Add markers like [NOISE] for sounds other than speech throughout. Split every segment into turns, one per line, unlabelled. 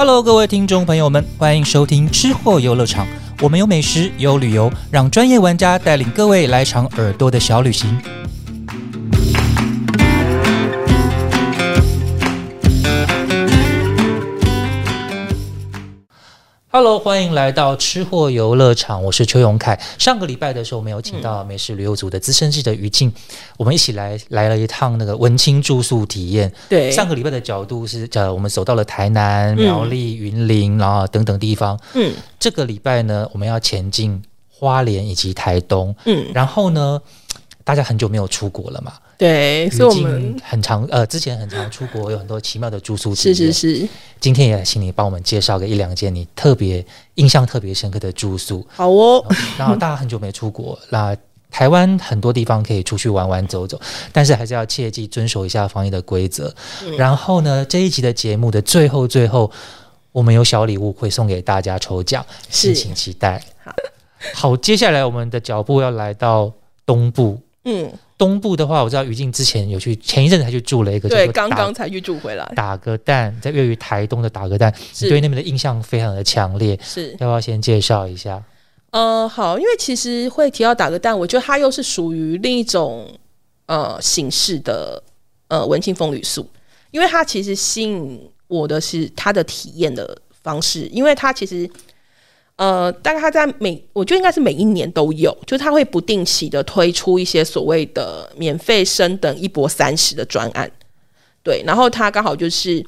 Hello，各位听众朋友们，欢迎收听吃货游乐场。我们有美食，有旅游，让专业玩家带领各位来场耳朵的小旅行。Hello，欢迎来到吃货游乐场，我是邱永凯。上个礼拜的时候，我们有请到美食旅游组的资深记者于静，我们一起来来了一趟那个文青住宿体验。
对，
上个礼拜的角度是，呃，我们走到了台南、苗栗、云林，然后等等地方。
嗯
这个礼拜呢，我们要前进花莲以及台东。
嗯，
然后呢，大家很久没有出国了嘛，
对，所以我们
很长呃，之前很常出国，有很多奇妙的住宿体
是。是是，
今天也请你帮我们介绍个一两间你特别印象特别深刻的住宿。
好哦，
然后大家很久没出国，那台湾很多地方可以出去玩玩走走，但是还是要切记遵守一下防疫的规则。
嗯
然后呢，这一集的节目的最后最后，我们有小礼物会送给大家抽奖，敬
是
请期待。
好，
好，接下来我们的脚步要来到东部。
嗯，
东部的话，我知道于静之前有去，前一阵子才去住了一个叫
对，刚刚才去住回来，
打个蛋，在粤语台东的打个蛋，你对那边的印象非常的强烈，
是，
要不要先介绍一下？
呃，好，因为其实会提到打个蛋，我觉得它又是属于另一种呃形式的呃文青风旅宿，因为它其实吸引我的是它的体验的方式，因为它其实。呃，大概他在每，我觉得应该是每一年都有，就是他会不定期的推出一些所谓的免费升等一波三十的专案，对，然后他刚好就是，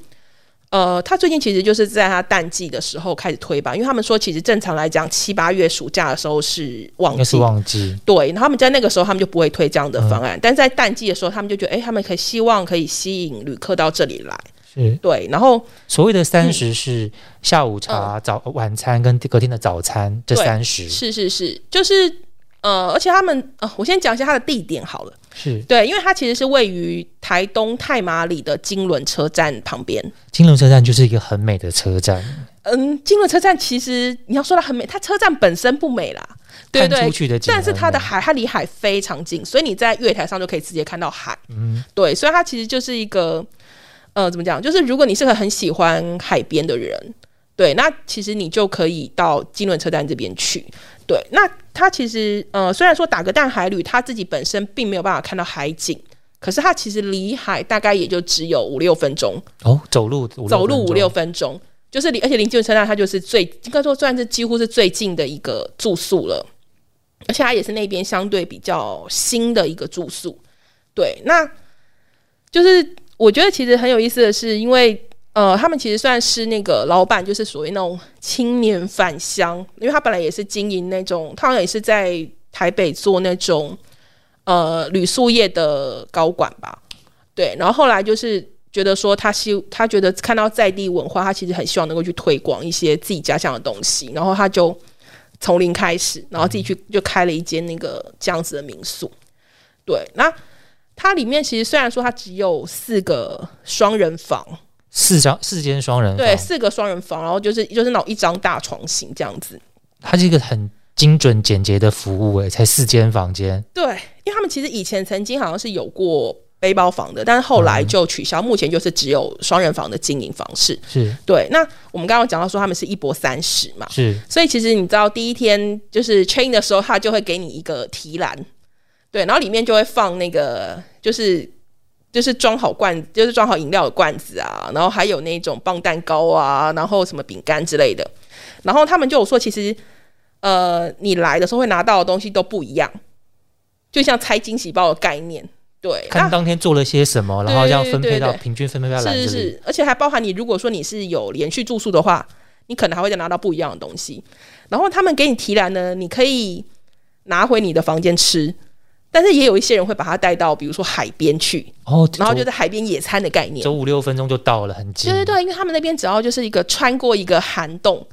呃，他最近其实就是在他淡季的时候开始推吧，因为他们说其实正常来讲七八月暑假的时候是旺季。
是，旺季，
对，然后他们在那个时候他们就不会推这样的方案，但在淡季的时候他们就觉得，哎，他们可以希望可以吸引旅客到这里来，
是。
对，然后
所谓的三十是下午茶、早晚餐跟隔天的早餐这三十，
是是是，就是呃，而且他们呃，我先讲一下它的地点好了。
是。
对，因为它其实是位于台东太麻里的金轮车站旁边。
金轮车站就是一个很美的车站，
嗯，金轮车站其实你要说它很美，它车站本身不美啦，对对。但是它的海，它离海非常近，所以你在月台上就可以直接看到海。
嗯，
对，所以它其实就是一个，呃，怎么讲？就是如果你是个很喜欢海边的人，对，那其实你就可以到金轮车站这边去。对，那它其实，呃，虽然说打个蛋海旅，它自己本身并没有办法看到海景，可是它其实离海大概也就只有五六分钟，
哦，走路
走路五六
分
分钟，就是离，而且离金轮车站它就是最应该说算是几乎是最近的一个住宿了，而且它也是那边相对比较新的一个住宿。对，那就是我觉得其实很有意思的是，因为呃，他们其实算是那个老板，就是属于那种青年返乡，因为他本来也是经营那种，他好像也是在台北做那种呃旅宿业的高管吧。对，然后后来就是觉得说他希他觉得看到在地文化，他其实很希望能够去推广一些自己家乡的东西，然后他就从零开始，然后自己去就开了一间那个这样子的民宿。对，那它里面其实虽然说它只有四个双人房，
四张四间双人
对，
房，
四个双人房，然后就是就是那种一张大床型这样子。
它是一个很精准简洁的服务，诶，才四间房间，
对，因为他们其实以前曾经好像是有过背包房的，但是后来就取消，目前就是只有双人房的经营方式。
是。
对，那我们刚刚讲到说他们是一波三十嘛，
是。
所以其实你知道第一天就是 train 的时候，他就会给你一个提篮，对，然后里面就会放那个就是就是装好罐，就是装好饮料的罐子啊，然后还有那种棒蛋糕啊，然后什么饼干之类的。然后他们就有说，其实呃，你来的时候会拿到的东西都不一样，就像拆惊喜包的概念。对，
看
那
当天做了些什么，然后这样分配到平均分配到
是是是，而且还包含你，如果说你是有连续住宿的话，你可能还会再拿到不一样的东西。然后他们给你提篮呢，你可以拿回你的房间吃，但是也有一些人会把它带到，比如说海边去，
哦，
然后就在海边野餐的概念
走。五六分钟就到了，很近，
对对对，因为他们那边只要就是一个穿过一个涵洞，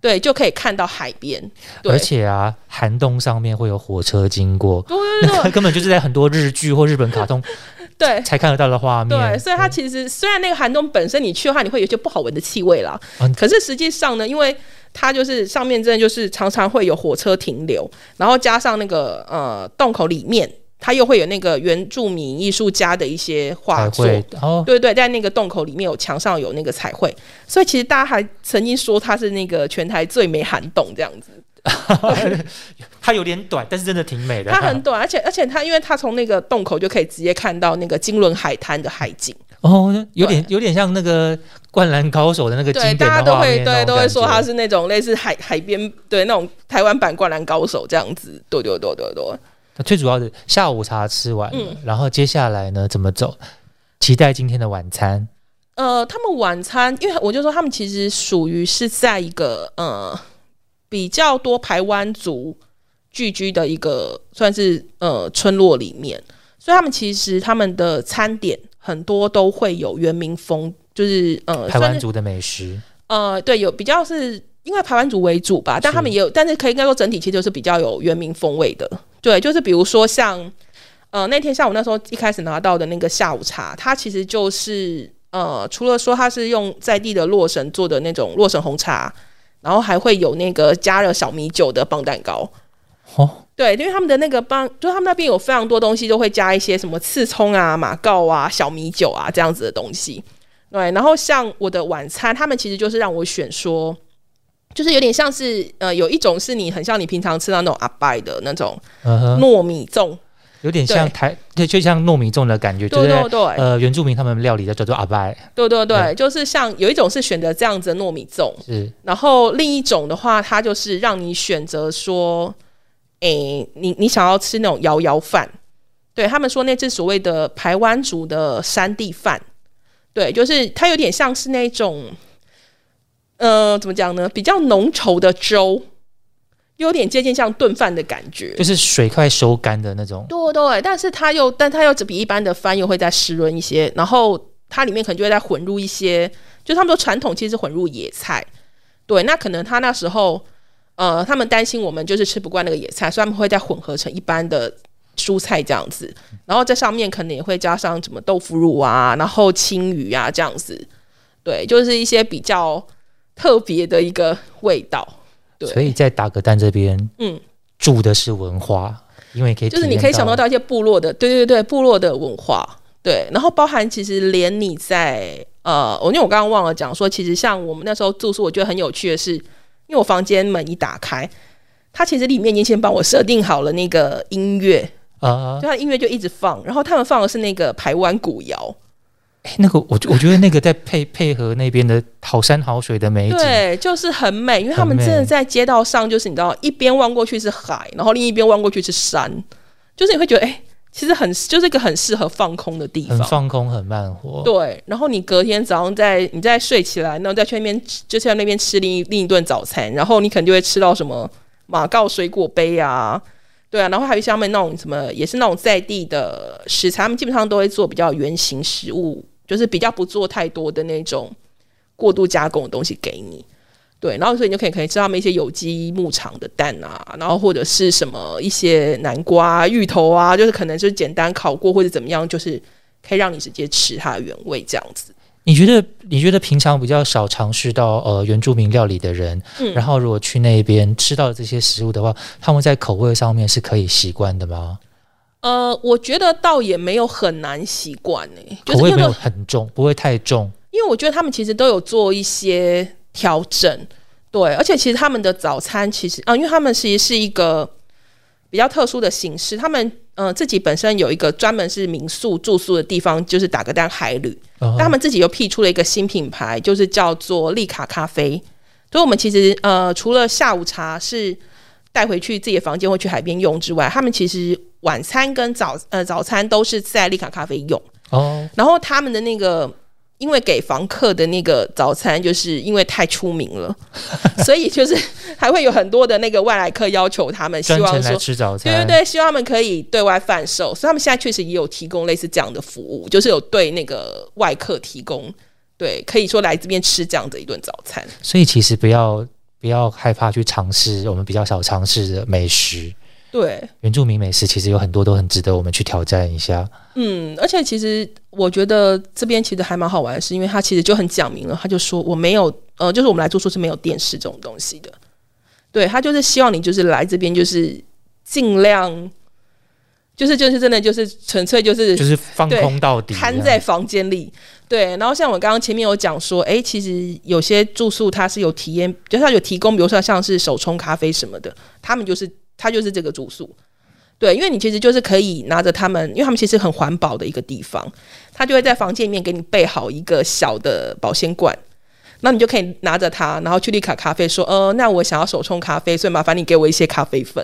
对，就可以看到海边。
而且啊，涵洞上面会有火车经过，
对对对
那个 [LAUGHS] 根本就是在很多日剧或日本卡通 [LAUGHS]
对
才看得到的画面。
对，所以它其实虽然那个涵洞本身你去的话，你会有些不好闻的气味啦，
嗯
可是实际上呢，因为它就是上面真的就是常常会有火车停留，然后加上那个呃洞口里面它又会有那个原住民艺术家的一些画作，
哦，
对对，在那个洞口里面有墙上有那个彩绘，所以其实大家还曾经说它是那个全台最美涵洞这样子。[LAUGHS]
它有点短，但是真的挺美的。
它很短，而且而且它因为它从那个洞口就可以直接看到那个金轮海滩的海景。
哦，有点有点像那个《灌篮高手》的那个经典
大家都会对都会说
他
是那种类似海海边对那种台湾版《灌篮高手》这样子。对对对对对。
最主要的下午茶吃完了，然后接下来呢怎么走？期待今天的晚餐。
呃，他们晚餐，因为我就说他们其实属于是在一个呃比较多台湾族聚居的一个算是呃村落里面，所以他们其实他们的餐点很多都会有原民风，就是呃
台湾族的美食。
呃，对，有比较是。因为台湾族为主吧，但他们也有，但是可以应该说整体其实就是比较有原民风味的。对，就是比如说像呃那天下午那时候一开始拿到的那个下午茶，它其实就是呃除了说它是用在地的洛神做的那种洛神红茶，然后还会有那个加热小米酒的棒蛋糕。哦，对，因为他们的那个帮，就他们那边有非常多东西都会加一些什么刺葱啊、马告啊、小米酒啊这样子的东西。对，然后像我的晚餐，他们其实就是让我选说。就是有点像是呃，有一种是你很像你平常吃到那种阿拜的那种糯米粽，
有点像台对，就像糯米粽的感觉，
对对对，
呃，原住民他们料理的叫做阿拜，
对对对，就是像有一种是选择这样子的糯米粽，
是，
然后另一种的话，它就是让你选择说，诶，你你想要吃那种摇摇饭，对他们说那是所谓的台湾族的山地饭，对，就是它有点像是那种。呃，怎么讲呢？比较浓稠的粥，有点接近像炖饭的感觉，
就是水快收干的那种。
对对，但是它又，但它又只比一般的饭又会再湿润一些。然后它里面可能就会再混入一些，就他们说传统其实混入野菜。对，那可能他那时候，呃，他们担心我们就是吃不惯那个野菜，所以他们会再混合成一般的蔬菜这样子。然后在上面可能也会加上什么豆腐乳啊，然后青鱼啊这样子。对，就是一些比较。特别的一个味道，对。
所以在打格蛋这边，嗯，住的是文化，因为可以
就是你可以享受到一些部落的，对对对，部落的文化，对。然后包含其实连你在呃，我因为我刚刚忘了讲说，其实像我们那时候住宿，我觉得很有趣的是，因为我房间门一打开，它其实里面已经先帮我设定好了那个音乐啊，就它音乐就一直放，然后他们放的是那个台湾古谣。
哎，那个我我觉得那个在配配合那边的好山好水的美景，
对，就是很美，因为他们真的在街道上，就是你知道，一边望过去是海，然后另一边望过去是山，就是你会觉得，哎，其实很就是一个很适合放空的地方，
很放空，很慢活。
对，然后你隔天早上在你再睡起来，然后再去那边就在那边吃另一另一顿早餐，然后你可能就会吃到什么马告水果杯啊，对啊，然后还有像他们那种什么，也是那种在地的食材，他们基本上都会做比较圆形食物。就是比较不做太多的那种过度加工的东西给你，对，然后所以你就可以可以吃他们一些有机牧场的蛋啊，然后或者是什么一些南瓜、芋头啊，就是可能就是简单烤过或者怎么样，就是可以让你直接吃它的原味这样子。
你觉得你觉得平常比较少尝试到呃原住民料理的人，然后如果去那边吃到这些食物的话，他们在口味上面是可以习惯的吗？
呃，我觉得倒也没有很难习惯呢，
口味没有很重，不会太重。
因为我觉得他们其实都有做一些调整，对，而且其实他们的早餐其实啊，因为他们其实是一个比较特殊的形式，他们呃自己本身有一个专门是民宿住宿的地方，就是打个单海旅，但他们自己又辟出了一个新品牌，就是叫做利卡咖啡。所以，我们其实呃，除了下午茶是带回去自己的房间或去海边用之外，他们其实。晚餐跟早呃早餐都是在利卡咖啡用哦，然后他们的那个因为给房客的那个早餐，就是因为太出名了，[LAUGHS] 所以就是还会有很多的那个外来客要求他们，希望说
吃早餐，
对对对，希望他们可以对外贩售，所以他们现在确实也有提供类似这样的服务，就是有对那个外客提供，对，可以说来这边吃这样的一顿早餐。
所以其实不要不要害怕去尝试我们比较少尝试的美食。
对
原住民美食，其实有很多都很值得我们去挑战一下。
嗯，而且其实我觉得这边其实还蛮好玩的，是因为他其实就很讲明了，他就说我没有呃，就是我们来住宿是没有电视这种东西的。对他就是希望你就是来这边就是尽量就是就是真的就是纯粹就是
就是放空到底，
瘫在房间里。对，然后像我刚刚前面有讲说，哎，其实有些住宿它是有体验，就是它有提供，比如说像是手冲咖啡什么的，他们就是他就是这个住宿。对，因为你其实就是可以拿着他们，因为他们其实很环保的一个地方，他就会在房间里面给你备好一个小的保鲜罐，那你就可以拿着它，然后去丽卡咖啡说，呃，那我想要手冲咖啡，所以麻烦你给我一些咖啡粉。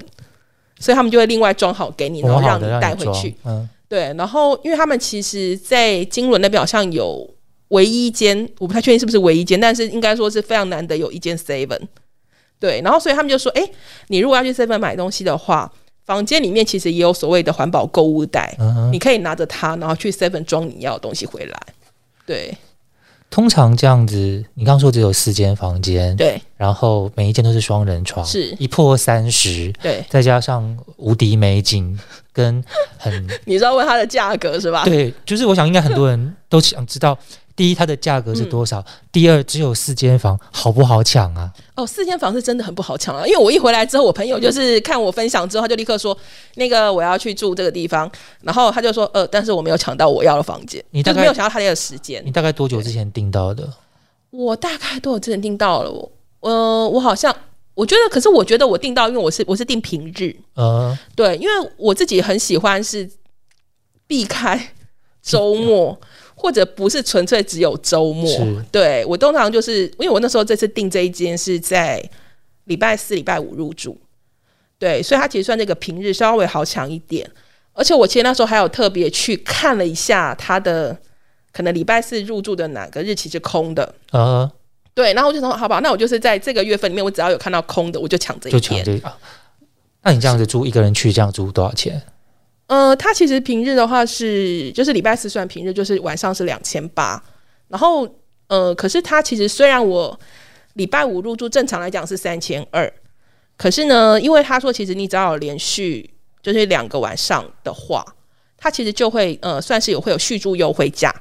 所以他们就会另外装好给你，然后让你带回去。嗯，对。然后，因为他们其实，在金轮那边好像有唯一一间，我不太确定是不是唯一间，但是应该说是非常难得有一间 Seven。对。然后，所以他们就说：“哎，你如果要去 Seven 买东西的话，房间里面其实也有所谓的环保购物袋，你可以拿着它，然后去 Seven 装你要的东西回来。”对。
通常这样子，你刚刚说只有四间房间，
对，
然后每一间都是双人床，
是
一破三十，
对，
再加上无敌美景跟很，[LAUGHS]
你知道问它的价格是吧？
对，就是我想应该很多人都想知道。第一，它的价格是多少？第二，只有四间房，好不好抢啊？
哦，四间房是真的很不好抢啊！因为我一回来之后，我朋友就是看我分享之后，他就立刻说：“那个我要去住这个地方。”然后他就说：“呃，但是我没有抢到我要的房间。”你就是没有想到他那个时间。
你大概多久之前订到的？
我大概多久之前订到了？我呃，我好像我觉得，可是我觉得我订到，因为我是我是订平日。呃，对，因为我自己很喜欢是避开周末。或者不是纯粹只有周末，对我通常就是因为我那时候这次订这一间是在礼拜四、礼拜五入住，对，所以它其实算这个平日稍微好抢一点。而且我其实那时候还有特别去看了一下它的可能礼拜四入住的哪个日期是空的啊，对，然后我就说好吧，那我就是在这个月份里面，我只要有看到空的，我就抢这一天。
那你这样子租一个人去这样租多少钱？
呃，它其实平日的话是，就是礼拜四算平日，就是晚上是两千八。然后，呃，可是它其实虽然我礼拜五入住，正常来讲是三千二，可是呢，因为他说其实你只要有连续就是两个晚上的话，它其实就会呃算是有会有续住优惠价。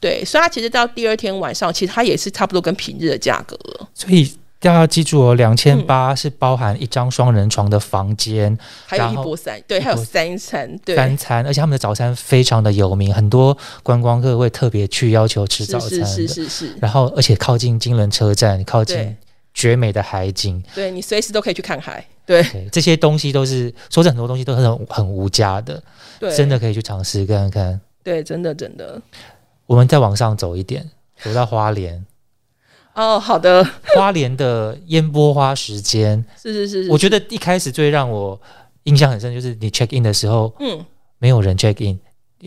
对，所以它其实到第二天晚上，其实它也是差不多跟平日的价格了。
所以。大家要记住哦，两千八是包含一张双人床的房间，
还有一波三，对，还有三餐，对，
三餐，而且他们的早餐非常的有名，很多观光客会特别去要求吃早餐
是是是是。
然后，而且靠近金轮车站，靠近绝美的海景，
对你随时都可以去看海。对，
这些东西都是说是很多东西都是很很无价的，
对，
真的可以去尝试看看。
对，真的真的。
我们再往上走一点，走到花莲。
哦，好的。
花莲的烟波花时间
是是是，
我觉得一开始最让我印象很深就是你 check in 的时候，嗯，没有人 check in，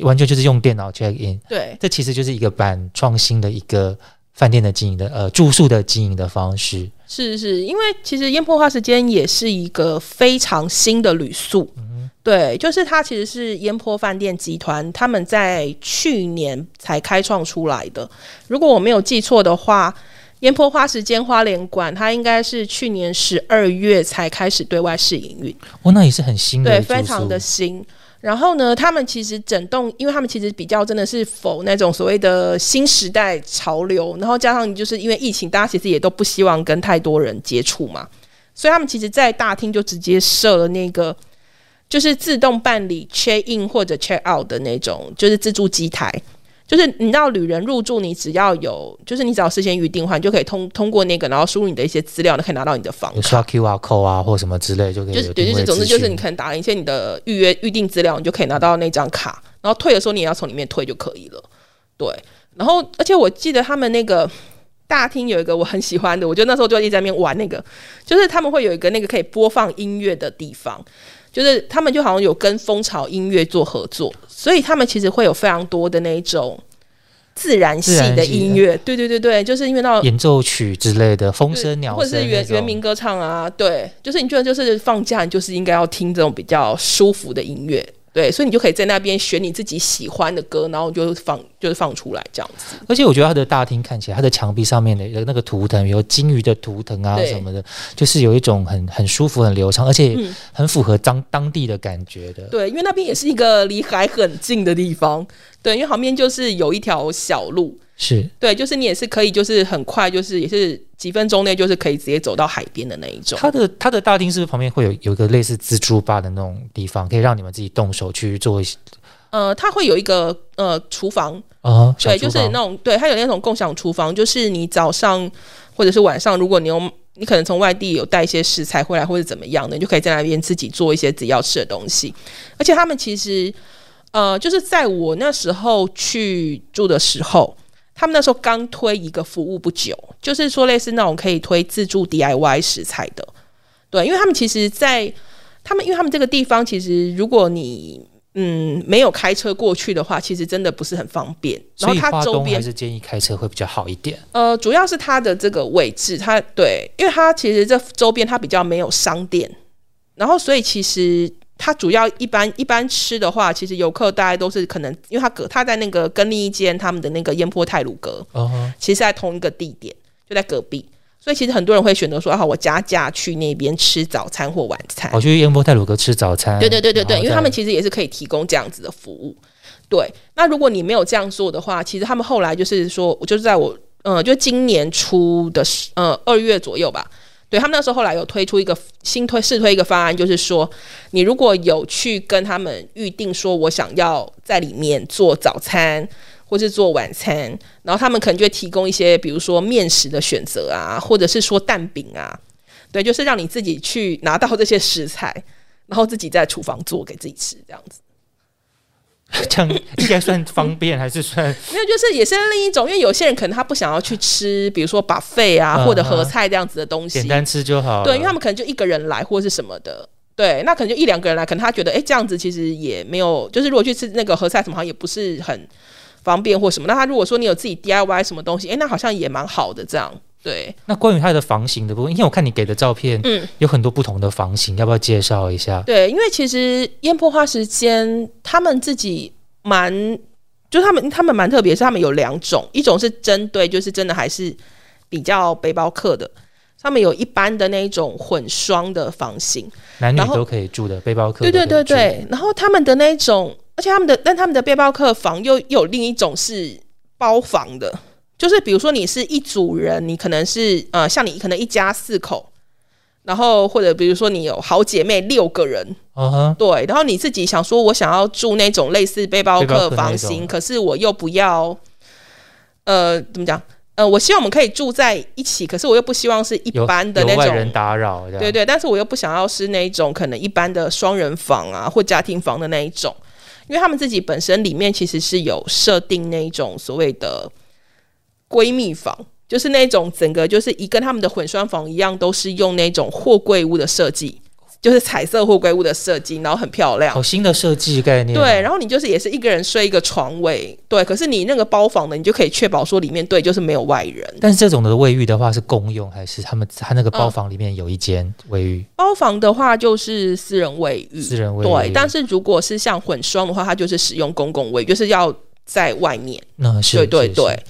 完全就是用电脑 check in。
对，
这其实就是一个蛮创新的一个饭店的经营的呃住宿的经营的方式。
是是，因为其实烟波花时间也是一个非常新的旅宿。对，就是它其实是烟波饭店集团他们在去年才开创出来的。如果我没有记错的话。烟坡花时间花莲馆，它应该是去年十二月才开始对外试营运。
哦，那也是很新的，
对，非常的新。然后呢，他们其实整栋，因为他们其实比较真的是否那种所谓的新时代潮流，然后加上就是因为疫情，大家其实也都不希望跟太多人接触嘛，所以他们其实，在大厅就直接设了那个就是自动办理 check in 或者 check out 的那种，就是自助机台。就是你知道，旅人入住，你只要有，就是你只要事先预定的话，你就可以通通过那个，然后输入你的一些资料，可以拿到你的房卡，
刷 QR code 啊，或什么之类，就可以。
就是对，就是总之就是你可能打了一些你的预约预定资料，你就可以拿到那张卡，然后退的时候你也要从里面退就可以了。对，然后而且我记得他们那个大厅有一个我很喜欢的，我觉得那时候就一直在那边玩那个，就是他们会有一个那个可以播放音乐的地方。就是他们就好像有跟蜂巢音乐做合作，所以他们其实会有非常多的那一种自然系的音乐。对对对对，就是因为那
演奏曲之类的，风声鸟
或者是原原民歌唱啊。对，就是你觉得就是放假，你就是应该要听这种比较舒服的音乐。对，所以你就可以在那边选你自己喜欢的歌，然后就放就是放出来这样子。
而且我觉得它的大厅看起来，它的墙壁上面的那个图腾，有金鱼的图腾啊什么的，就是有一种很很舒服、很流畅，而且
嗯
很符合当当地的感觉的。
对，因为那边也是一个离海很近的地方。对，因为旁边就是有一条小路，
是
对，就是你也是可以，就是很快，就是也是几分钟内，就是可以直接走到海边的那一种。
它的它的大厅是不是旁边会有有一个类似蜘蛛吧的那种地方，可以让你们自己动手去做一些
呃，它会有一个呃厨房，
啊？
对，就是那种对，它有那种共享厨房，就是你早上或者是晚上，如果你有你可能从外地有带一些食材回来或者怎么样的，你就可以在那边自己做一些自己要吃的东西。而且他们其实呃，就是在我那时候去住的时候。他们那时候刚推一个服务不久，就是说类似那种可以推自助 DIY 食材的，对，因为他们其实在，他们因为他们这个地方，其实如果你嗯没有开车过去的话，其实真的不是很方便。然后
所以花
它周边
东还是建议开车会比较好一点。
呃，主要是它的这个位置，它对，因为它其实这周边它比较没有商店，然后所以其实它主要一般一般吃的话，其实游客大概都是可能，因为它隔它在那个跟另一间他们的那个烟波泰鲁阁，
哦吼，
其实在同一个地点，就在隔壁。所以其实很多人会选择说，啊，我加价去那边吃早餐或晚餐。
我去烟波泰鲁阁吃早餐。
对对对对对，因为他们其实也是可以提供这样子的服务。对，那如果你没有这样做的话，其实他们后来就是说，我就是在我呃，就今年初的十呃二月左右吧，对他们那时候后来有推出一个新推试推一个方案，就是说你如果有去跟他们预定说我想要在里面做早餐。或是做晚餐，然后他们可能就会提供一些，比如说面食的选择啊，或者是说蛋饼啊，对，就是让你自己去拿到这些食材，然后自己在厨房做给自己吃，这样子。[LAUGHS]
这样应该算方便，还是算 [LAUGHS]
没有，就是也是另一种，因为有些人可能他不想要去吃，比如说把费啊、
嗯
或者合菜这样子的东西
简，单吃就好？
对，因为他们可能就一个人来或是什么的。对，那可能就一两个人来，可能他觉得，哎，这样子其实也没有，就是如果去吃那个合菜什么，好像也不是很方便或什么。那他如果说你有自己 DIY 什么东西，哎，那好像也蛮好的。这样，对，
那关于它的房型的部分，因为我看你给的照片，
嗯，
有很多不同的房型，要不要介绍一下？
对，因为其实烟波花时间他们自己蛮，就他们他们蛮特别，是他们有两种，一种是针对就是真的还是比较背包客的，他们有一般的那一种混双的房型，
男女都可以住的背包客
对对对对，然后他们的那一种，而且他们的但他们的背包客房又又有另一种是包房的，就是比如说你是一组人，你可能是呃像你可能一家四口。然后或者比如说你有好姐妹六个人，
嗯哼，
对，然后你自己想说，我想要住那种类似背包客房型，可是我又不要，呃，怎么讲？呃，我希望我们可以住在一起，可是我又不希望是一般的那
种人
种，
打扰，
对对，但是我又不想要是那种可能一般的双人房啊或家庭房的那一种，因为他们自己本身里面其实是有设定那一种所谓的闺蜜房。就是那种整个就是一跟他们的混双房一样，都是用那种货柜屋的设计，就是彩色货柜屋的设计，然后很漂亮
好。新的设计概念哦。
对，然后你就是也是一个人睡一个床位，对。可是你那个包房的，你就可以确保说里面对就是没有外人。
但是这种的卫浴的话是公用，还是他们他那个
嗯
包房里面有一间卫浴，
包房的话就是私人卫浴，
私人卫浴？
对。但是如果是像混双的话，它就是使用公共卫浴，就是要在外面。
那是
对对
是
对
是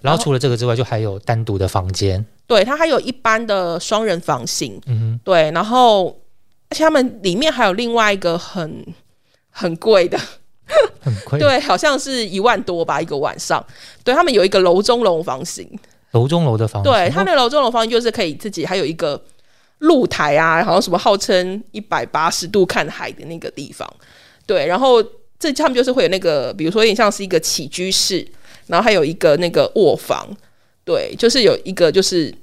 然后除了这个之外，就还有单独的房间，
对，它还有一般的双人房型，
嗯哼
对。然后而且他们里面还有另外一个很很贵的，
哼，很贵。
对，好像是一万多吧一个晚上。对他们有一个楼中楼房型，
楼中楼的房型，
对，它那个楼中楼房就是可以自己还有一个露台啊，好像什么号称一百八十度看海的那个地方。对，然后这他们就是会有那个，比如说有点像是一个起居室，然后还有一个那个卧房。对，就是有一个就是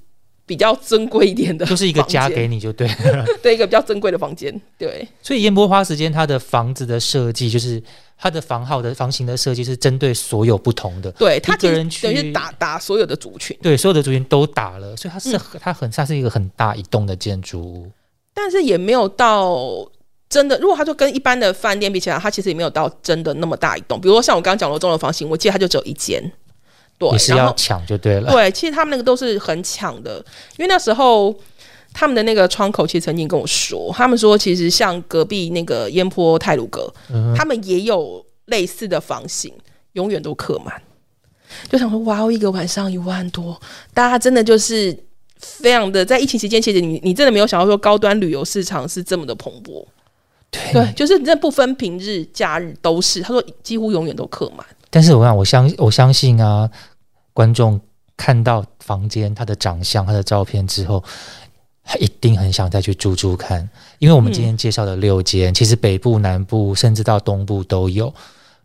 比较珍贵一点的，
就是一个家给你就对了。[LAUGHS]
对一个比较珍贵的房间。对，
所以烟波花时间它的房子的设计，就是它的房号的房型的设计是针对所有不同的，
对，它其实
一个人去
等于打打所有的族群，
对所有的族群都打了，所以它是、
嗯
它很它是一个很大一栋的建筑物。
但是也没有到。真的，如果它就跟一般的饭店比起来，它其实也没有到真的那么大一栋。比如说像我刚刚讲楼中的房型，我记得它就只有一间，对，
也是要抢就对了。
对，其实他们那个都是很抢的，因为那时候他们的那个窗口其实曾经跟我说，他们说其实像隔壁那个烟坡泰鲁阁，
嗯
他们也有类似的房型，永远都客满。就想说哇，一个晚上一万多，大家真的就是非常的在疫情期间，其实你你真的没有想到说高端旅游市场是这么的蓬勃。对，就是这不分平日假日都是，他说几乎永远都客满。
但是我想，我相我相信啊，观众看到房间、他的长相、他的照片之后，他一定很想再去住住看。因为我们今天介绍的六间，其实北部、南部甚至到东部都有。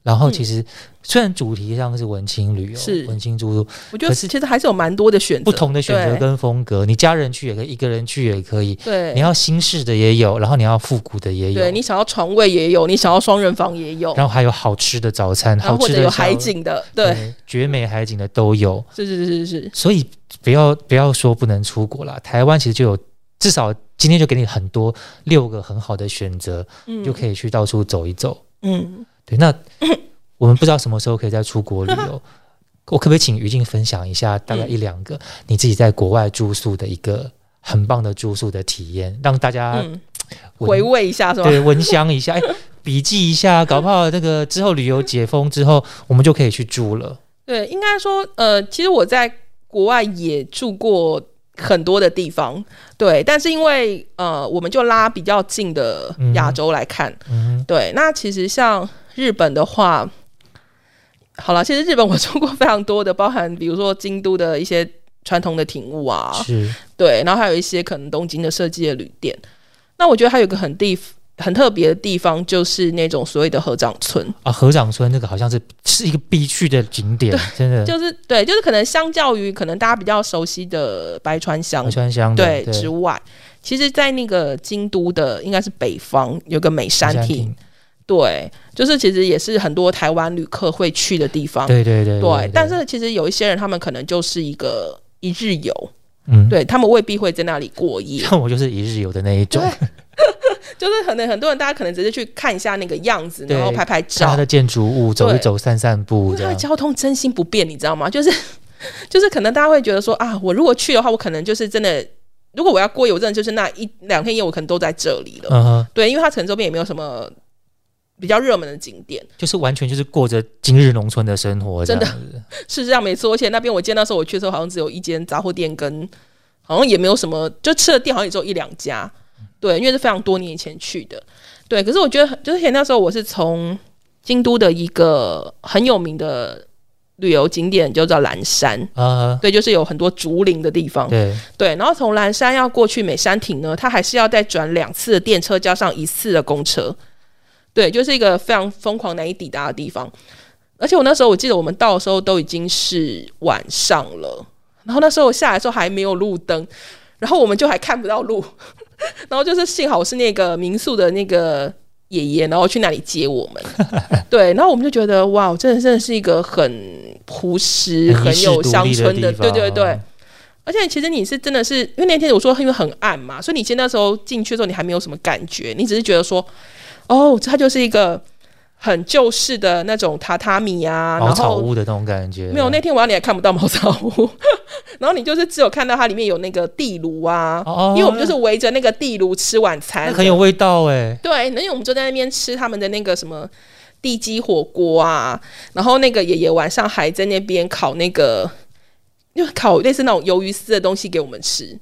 然后其实虽然主题上是文青旅游，
是
文青住宿，
我觉得其实还是有蛮多的选择，
不同的选择跟风格。你家人去也可以，一个人去也可以。
对，
你要新式的也有，然后你要复古的也有。
对你想要床位也有，你想要双人房也有。
然后还有好吃的早餐，好吃的
有海景的，对，
绝美海景的都有。
是是是是是。
所以不要不要说不能出国了，台湾其实就有至少今天就给你很多六个很好的选择，就可以去到处走一走。嗯，对，那。[LAUGHS] 我们不知道什么时候可以再出国旅游，[LAUGHS] 我可不可以请于静分享一下大概一两个你自己在国外住宿的一个很棒的住宿的体验，让大家
回味一下是吧？
对，闻香一下，哎，[LAUGHS] 笔记一下，搞不好那个之后旅游解封之后，我们就可以去住了。
对，应该说，呃，其实我在国外也住过很多的地方，对，但是因为呃，我们就拉比较近的亚洲来看，嗯，对，那其实像日本的话。好了，其实日本我住过非常多的，包含比如说京都的一些传统的庭屋啊，
是，
对，然后还有一些可能东京的设计的旅店。那我觉得还有个很地很特别的地方，就是那种所谓的合掌村
啊，合掌村那个好像是是一个必去的景点，真的
就是对，就是可能相较于可能大家比较熟悉的白川乡，
白川乡
对之外，其实，在那个京都的应该是北方有个美山町。对，就是其实也是很多台湾旅客会去的地方。
对对对。
对，但是其实有一些人，他们可能就是一个一日游，嗯，对他们未必会在那里过夜。[LAUGHS]
像我就是一日游的那一种，[LAUGHS]
就是可能很多人，大家可能只是去看一下那个样子，然后拍拍照，
他的建筑物走一走、散散步。
这交通真心不便，你知道吗？[LAUGHS] 就是就是可能大家会觉得说啊，我如果去的话，我可能就是真的，如果我要过游，真的就是那一两天夜，我可能都在这里了。嗯哼。对，因为它可能周边也没有什么。比较热门的景点，
就是完全就是过着今日农村的生活，
真的是这样没错。而且那边我见那时候我去的时候，好像只有一间杂货店，跟好像也没有什么，就吃的店好像也只有一两家。对，因为是非常多年以前去的。对，可是我觉得就是那时候我是从京都的一个很有名的旅游景点，就叫蓝山啊，对，就是有很多竹林的地方。
对
对，然后从蓝山要过去美山町呢，它还是要再转两次的电车，加上一次的公车。对，就是一个非常疯狂难以抵达的地方，而且我那时候我记得我们到的时候都已经是晚上了，然后那时候我下来的时候还没有路灯，然后我们就还看不到路，[LAUGHS] 然后就是幸好是那个民宿的那个爷爷，然后去那里接我们，[LAUGHS] 对，然后我们就觉得哇，真的真的是一个很朴实、很有乡村的，对对对，而且其实你是真的是因为那天我说因为很暗嘛，所以你其实那时候进去的时候你还没有什么感觉，你只是觉得说。哦，它就是一个很旧式的那种榻榻米啊，
茅草屋的那种感觉。
没有，那天晚上你还看不到茅草屋，[LAUGHS] 然后你就是只有看到它里面有那个地炉啊，因为我们就是围着那个地炉吃晚餐，
很有味道哎。
对，因为我们就在那边吃他们的那个什么地基火锅啊，然后那个爷爷晚上还在那边烤那个，就烤类似那种鱿鱼丝的东西给我们吃。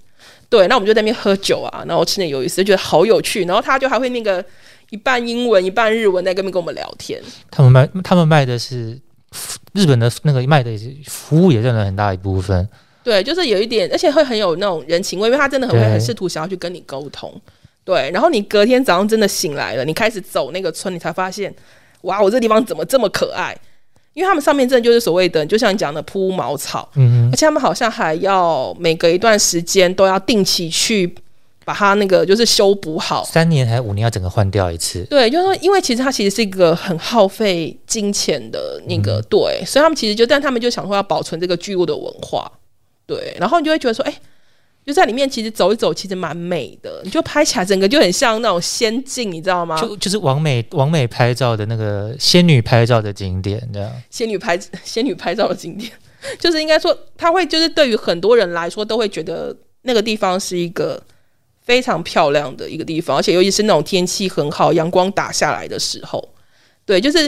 对，那我们就在那边喝酒啊，然后吃那鱿鱼丝，觉得好有趣。然后他就还会那个。一半英文一半日文在跟跟我们聊天。
他们卖他们卖的是日本的那个卖的服务也占了很大一部分。
对，就是有一点，而且会很有那种人情味，因为他真的很会很试图想要去跟你沟通。对，然后你隔天早上真的醒来了，你开始走那个村，你才发现，哇，我这地方怎么这么可爱？因为他们上面真的就是所谓的，就像你讲的铺茅草，嗯而且他们好像还要每隔一段时间都要定期去。把它那个就是修补好，
三年还是五年要整个换掉一次？
对，就是说，因为其实它其实是一个很耗费金钱的那个，对，所以他们其实就，但他们就想说要保存这个巨物的文化，对，然后你就会觉得说，哎，就在里面其实走一走，其实蛮美的，你就拍起来整个就很像那种仙境，你知道吗？
就就是王美王美拍照的那个仙女拍照的景点，这样。
仙女拍 [LAUGHS] 仙女拍照的景点，就是应该说，他会就是对于很多人来说，都会觉得那个地方是一个。非常漂亮的一个地方，而且尤其是那种天气很好、阳光打下来的时候，对，就是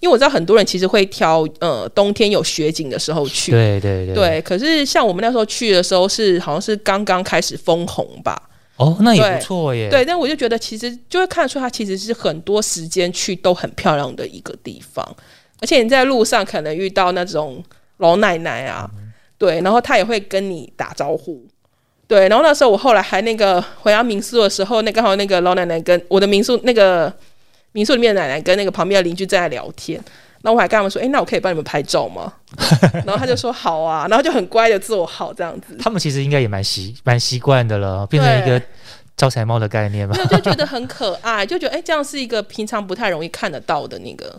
因为我知道很多人其实会挑呃冬天有雪景的时候去，
对对对，
对。可是像我们那时候去的时候是好像是刚刚开始封红吧？
哦，那也不错耶。
对，但我就觉得其实就会看得出它其实是很多时间去都很漂亮的一个地方，而且你在路上可能遇到那种老奶奶啊，对，然后她也会跟你打招呼。对，然后那时候我后来还那个回到民宿的时候，那刚好那个老奶奶跟我的民宿那个民宿里面的奶奶跟那个旁边的邻居正在聊天，然后我还跟他们说：“哎，那我可以帮你们拍照吗？” [LAUGHS] 然后他就说：“好啊。”然后就很乖的坐好这样子。
他们其实应该也蛮习蛮习惯的了，变成一个招财猫的概念嘛。
就觉得很可爱，就觉得哎，这样是一个平常不太容易看得到的那个。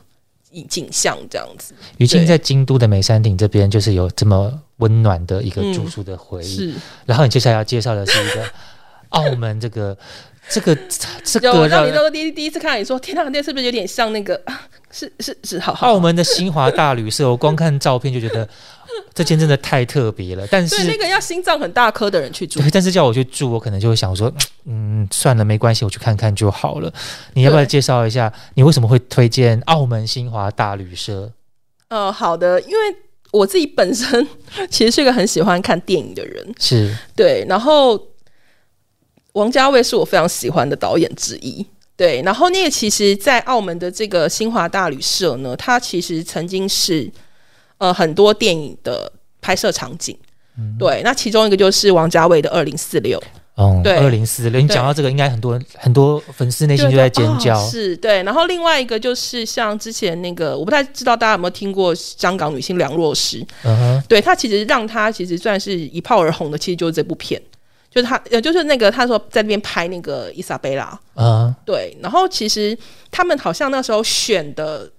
景象这样子，
于静在京都的美山顶这边，就是有这么温暖的一个住宿的回忆。是，然后你接下来要介绍的是一个 [LAUGHS] 澳门这个。这个这个
让你都第第一次看，你说天哪，那是不是有点像那个？[LAUGHS] 是是是，好
澳门的新华大旅社，我光看照片就觉得 [LAUGHS] 这间真的太特别了。但是
那个要心脏很大颗的人去住，
对，但是叫我去住，我可能就会想说，[TSK] 嗯，算了，没关系，我去看看就好了。[LAUGHS] 你要不要介绍一下，你为什么会推荐澳门新华大旅社？
呃，好的，因为我自己本身其实是一个很喜欢看电影的人，
是
对，然后。王家卫是我非常喜欢的导演之一，对。然后那个其实，在澳门的这个新华大旅社呢，它其实曾经是呃很多电影的拍摄场景，对。那其中一个就是王家卫的《二零四六》，
哦，对，《二零四六》。你讲到这个，应该很多很多粉丝内心就在尖叫，
是对。然后另外一个就是像之前那个，我不太知道大家有没有听过香港女星梁若诗，嗯哼，对她其实让她其实算是一炮而红的，其实就是这部片。就是她，呃，就是那个，她说在那边拍那个伊莎贝拉，啊，对，然后其实他们好像那时候选的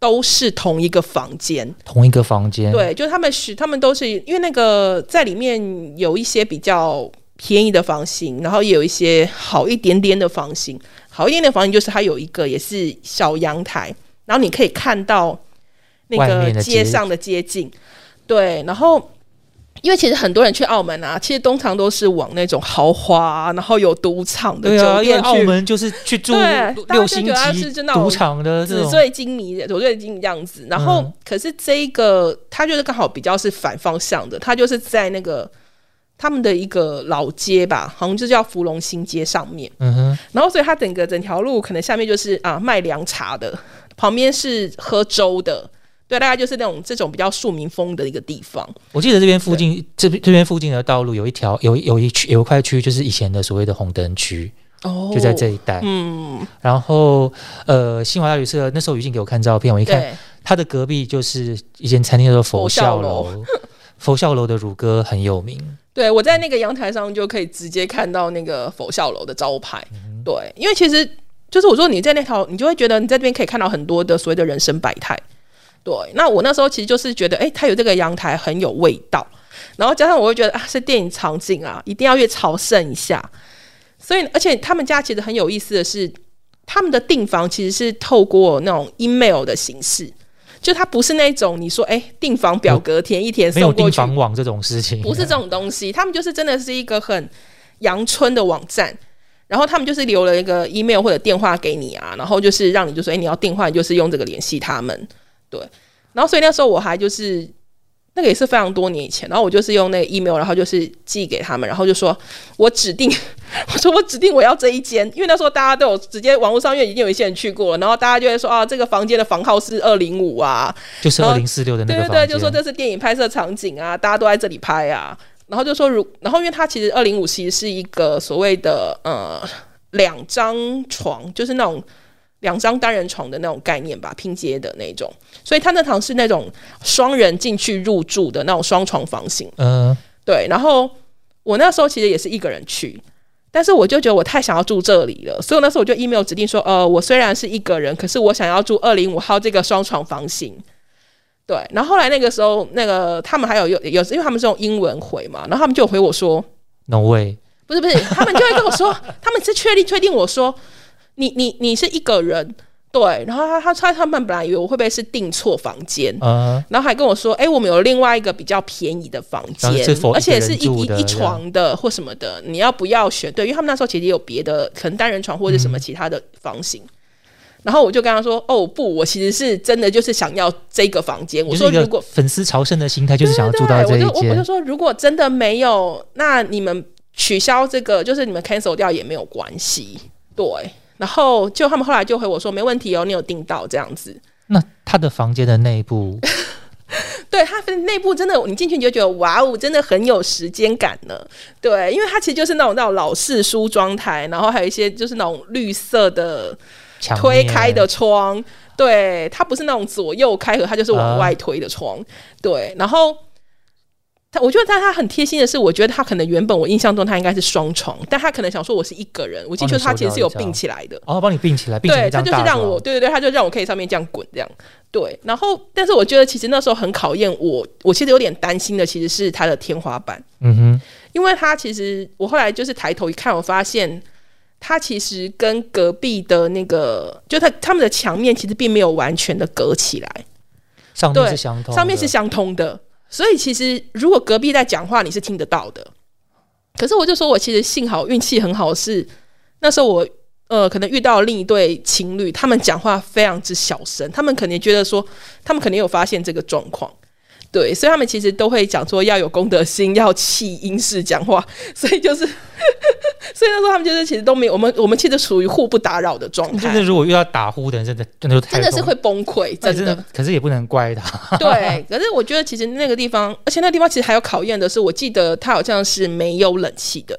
都是同一个房间，
同一个房间，
对，就是他们是他们都是因为那个在里面有一些比较便宜的房型，然后也有一些好一点点的房型，好一点点房型就是它有一个也是小阳台，然后你可以看到那个街上的街景，对，然后。因为其实很多人去澳门啊，其实通常都是往那种豪华，然后有赌场的酒店去。
澳门就是去住六星级赌场的
纸醉金迷的，纸醉金迷样子。然后，可是这一个他就是刚好比较是反方向的，他就是在那个他们的一个老街吧，好像就叫芙蓉新街上面。嗯哼。然后，所以他整个整条路可能下面就是啊卖凉茶的，旁边是喝粥的。对，大概就是那种这种比较庶民风的一个地方。
我记得这边附近，这边这边附近的道路有一条，有有一区有一块区，就是以前的所谓的红灯区，哦，就在这一带。嗯，然后呃，新华大旅社那时候于静给我看照片，我一看，它的隔壁就是一间餐厅，叫做佛笑楼。[LAUGHS] 佛笑楼的乳鸽很有名。
对，我在那个阳台上就可以直接看到那个佛笑楼的招牌。对，因为其实就是我说你在那条，你就会觉得你在这边可以看到很多的所谓的人生百态。对，那我那时候其实就是觉得，哎，它有这个阳台很有味道，然后加上我会觉得啊，是电影场景啊，一定要越朝圣一下。所以，而且他们家其实很有意思的是，他们的订房其实是透过那种 email 的形式，就它不是那种你说，哎，订房表格填一填送过去，
没有订房网这种事情，
不是这种东西，他们就是真的是一个很阳春的网站，然后他们就是留了一个 email 或者电话给你啊，然后就是让你就说，哎，你要订话，你就是用这个联系他们。对，然后所以那时候我还就是那个也是非常多年以前，然后我就是用那个 email，然后就是寄给他们，然后就说我指定，[LAUGHS] 我说我指定我要这一间，因为那时候大家都有直接网络上因为已经有一些人去过了，然后大家就会说啊，这个房间的房号是二零五啊，
就是二零四六的那个
对对对，就说这是电影拍摄场景啊，大家都在这里拍啊，然后就说如，然后因为它其实二零五其实是一个所谓的呃两张床，就是那种。两张单人床的那种概念吧，拼接的那种，所以他那堂是那种双人进去入住的那种双床房型。嗯，对。然后我那时候其实也是一个人去，但是我就觉得我太想要住这里了，所以那时候我就 email 指定说，呃，我虽然是一个人，可是我想要住二零五号这个双床房型。对。然后后来那个时候，那个他们还有有有，因为他们是用英文回嘛，然后他们就回我说
，No way，
不是不是，他们就会跟我说，他们是确定确定我说。你你你是一个人，对，然后他他他他们本来以为我会不会是订错房间，然后还跟我说，哎，我们有另外一个比较便宜的房间，而且是一一一床的或什么的，你要不要选？对，因为他们那时候其实也有别的，可能单人床或者什么其他的房型。然后我就跟他说：“哦不，我其实是真的就是想要这个房间。”我说：“如果
粉丝朝圣的心态就是想要住到这一
间。”我就说：“如果真的没有，那你们取消这个，就是你们 cancel 掉也没有关系。”对。然后就他们后来就回我说：“没问题哦，你有订到这样子。”
那他的房间的内部，[LAUGHS]
对他的内部真的，你进去你就觉得哇哦，真的很有时间感呢。对，因为它其实就是那种那种老式梳妆台，然后还有一些就是那种绿色的。推开的窗，对，它不是那种左右开合，它就是往外推的窗，对。然后，他我觉得他他很贴心的是，我觉得他可能原本我印象中他应该是双床，但他可能想说我是一个人，我记得他其实是有并起来的，
哦，帮你并起来，并
对，他就是让我，对对对，他就让我可以上面这样滚这样，对。然后，但是我觉得其实那时候很考验我，我其实有点担心的其实是他的天花板，嗯哼，因为他其实我后来就是抬头一看，我发现。他其实跟隔壁的那个，就他他们的墙面其实并没有完全的隔起来，
上面是相通，
上面是相通的。所以其实如果隔壁在讲话，你是听得到的。可是我就说我其实幸好运气很好，是那时候我呃可能遇到另一对情侣，他们讲话非常之小声，他们肯定觉得说，他们肯定有发现这个状况。对，所以他们其实都会讲说要有公德心，要弃音式讲话，所以就是，[LAUGHS] 所以那时候他们就是其实都没有，我们我们其实处于互不打扰的状态。
就是如果遇到打呼的人，真的真的
真的是会崩溃，真的。
可是也不能怪他。
对，可是我觉得其实那个地方，而且那个地方其实还有考验的是，我记得它好像是没有冷气的。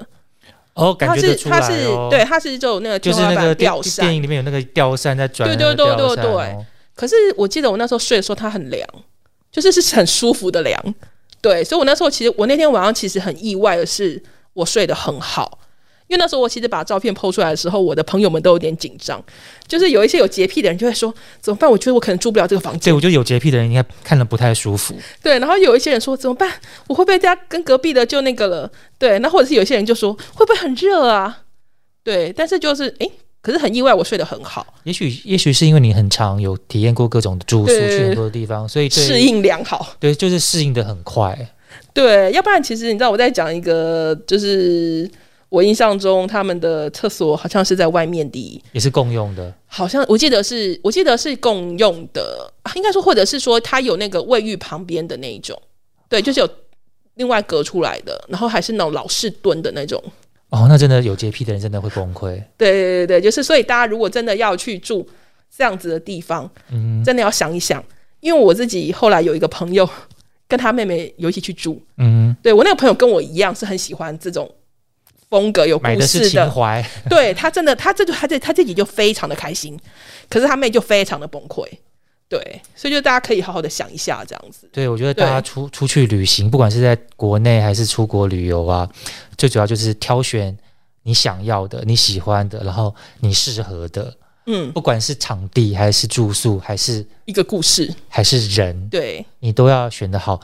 哦，感觉
它是对，它是就那个
就是那个吊扇，电影里面有那个吊扇在转。
对对对对对。可是我记得我那时候睡的时候，它很凉。就是是很舒服的凉，对，所以我那时候其实我那天晚上其实很意外的是我睡得很好，因为那时候我其实把照片剖出来的时候，我的朋友们都有点紧张，就是有一些有洁癖的人就会说怎么办？我觉得我可能住不了这个房间。
对，我觉得有洁癖的人应该看了不太舒服。
对，然后有一些人说怎么办？我会不会家跟隔壁的就那个了？对，那或者是有些人就说会不会很热啊？对，但是就是诶。可是很意外，我睡得很好。
也许，也许是因为你很长有体验过各种的住宿，去很多的地方，所以
适应良好。
对，就是适应的很快。
对，要不然其实你知道我在讲一个，就是我印象中他们的厕所好像是在外面的，
也是共用的。
好像我记得是，我记得是共用的，应该说或者是说它有那个卫浴旁边的那一种，对，就是有另外隔出来的，然后还是那种老式蹲的那种。
哦，那真的有洁癖的人真的会崩溃。
对对对对，就是所以大家如果真的要去住这样子的地方，嗯，真的要想一想。因为我自己后来有一个朋友跟他妹妹有一起去住，嗯，对我那个朋友跟我一样是很喜欢这种风格有故事的
情怀。[LAUGHS] [LAUGHS]
对他真的，他这就他这他自己就非常的开心，可是他妹就非常的崩溃。对，所以就大家可以好好的想一下这样子。
对，我觉得大家出出去旅行，不管是在国内还是出国旅游啊，最主要就是挑选你想要的、你喜欢的，然后你适合的。嗯，不管是场地还是住宿，还是
一个故事，
还是人，
对
你都要选的好，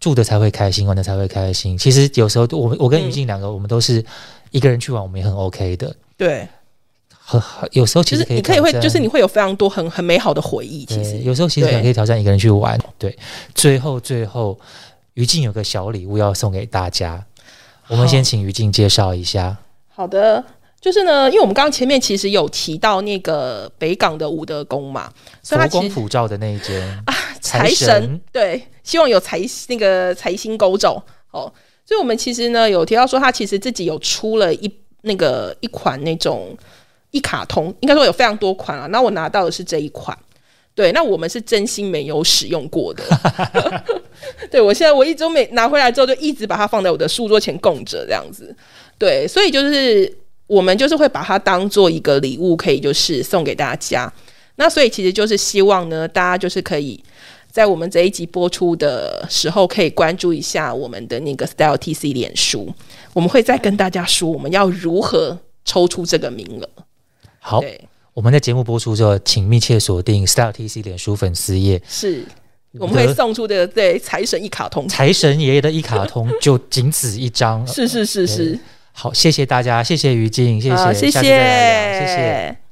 住的才会开心，玩的才会开心。其实有时候，我我跟于静两个，我们都是一个人去玩，我们也很 OK 的。
对。
很有时候其实
你可以会，就是你会有非常多很很美好的回忆。其实
有时候其实可以挑战一个人去玩。对，最后最后，于静有个小礼物要送给大家，我们先请于静介绍一下。
好的，就是呢，因为我们刚刚前面其实有提到那个北港的武德宫嘛，
佛光普照的那一间啊，[LAUGHS] 财神。
对，希望有财那个财星勾走。哦。所以我们其实呢有提到说，他其实自己有出了一那个一款那种。一卡通应该说有非常多款啊，那我拿到的是这一款，对，那我们是真心没有使用过的，[LAUGHS] 对我现在我一周没拿回来之后就一直把它放在我的书桌前供着这样子，对，所以就是我们就是会把它当做一个礼物，可以就是送给大家，那所以其实就是希望呢，大家就是可以在我们这一集播出的时候，可以关注一下我们的那个 Style TC 脸书，我们会再跟大家说我们要如何抽出这个名额。
好，我们在节目播出之后，请密切锁定 Style TC 脸书粉丝页，
是。我们会送出的对财神一卡通，
财神爷爷的一卡通就仅此一张，[LAUGHS]
是是是是，
好，谢谢大家，谢谢于静，谢谢，
谢谢，
谢谢。